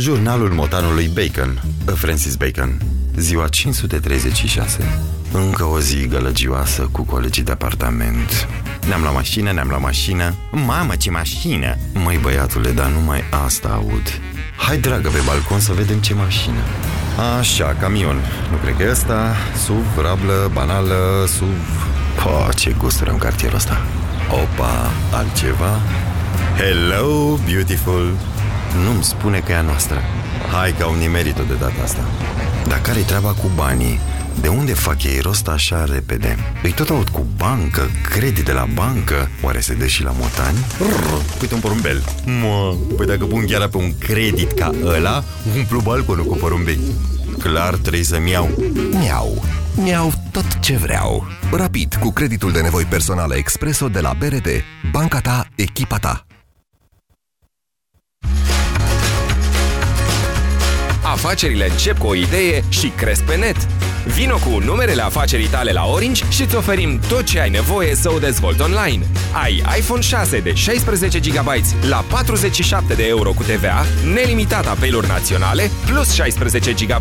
Jurnalul motanului Bacon, Francis Bacon, ziua 536. Încă o zi gălăgioasă cu colegii de apartament. Ne-am luat mașină, ne-am luat mașină. Mamă, ce mașină! Măi, băiatule, dar numai asta aud. Hai, dragă, pe balcon să vedem ce mașină. Așa, camion. Nu cred că e ăsta. SUV, rablă, banală, SUV... Po, ce gusturi în cartierul ăsta. Opa, altceva? Hello, beautiful! Nu-mi spune că e a noastră. Hai că au nimerit-o de data asta. Dar care-i treaba cu banii? De unde fac ei rost așa repede? Îi tot aud cu bancă, credit de la bancă Oare se dă și la motani? Rrr, uite un porumbel Mă, păi dacă pun chiar pe un credit ca ăla Umplu balconul cu porumbei Clar trebuie să-mi iau Miau. Miau tot ce vreau. Rapid, cu creditul de nevoi personale Expreso de la BRD. Banca ta, echipa ta. Afacerile încep cu o idee și cresc pe net. Vino cu numerele afacerii tale la Orange și îți oferim tot ce ai nevoie să o dezvolți online. Ai iPhone 6 de 16 GB la 47 de euro cu TVA, nelimitat apeluri naționale, plus 16 GB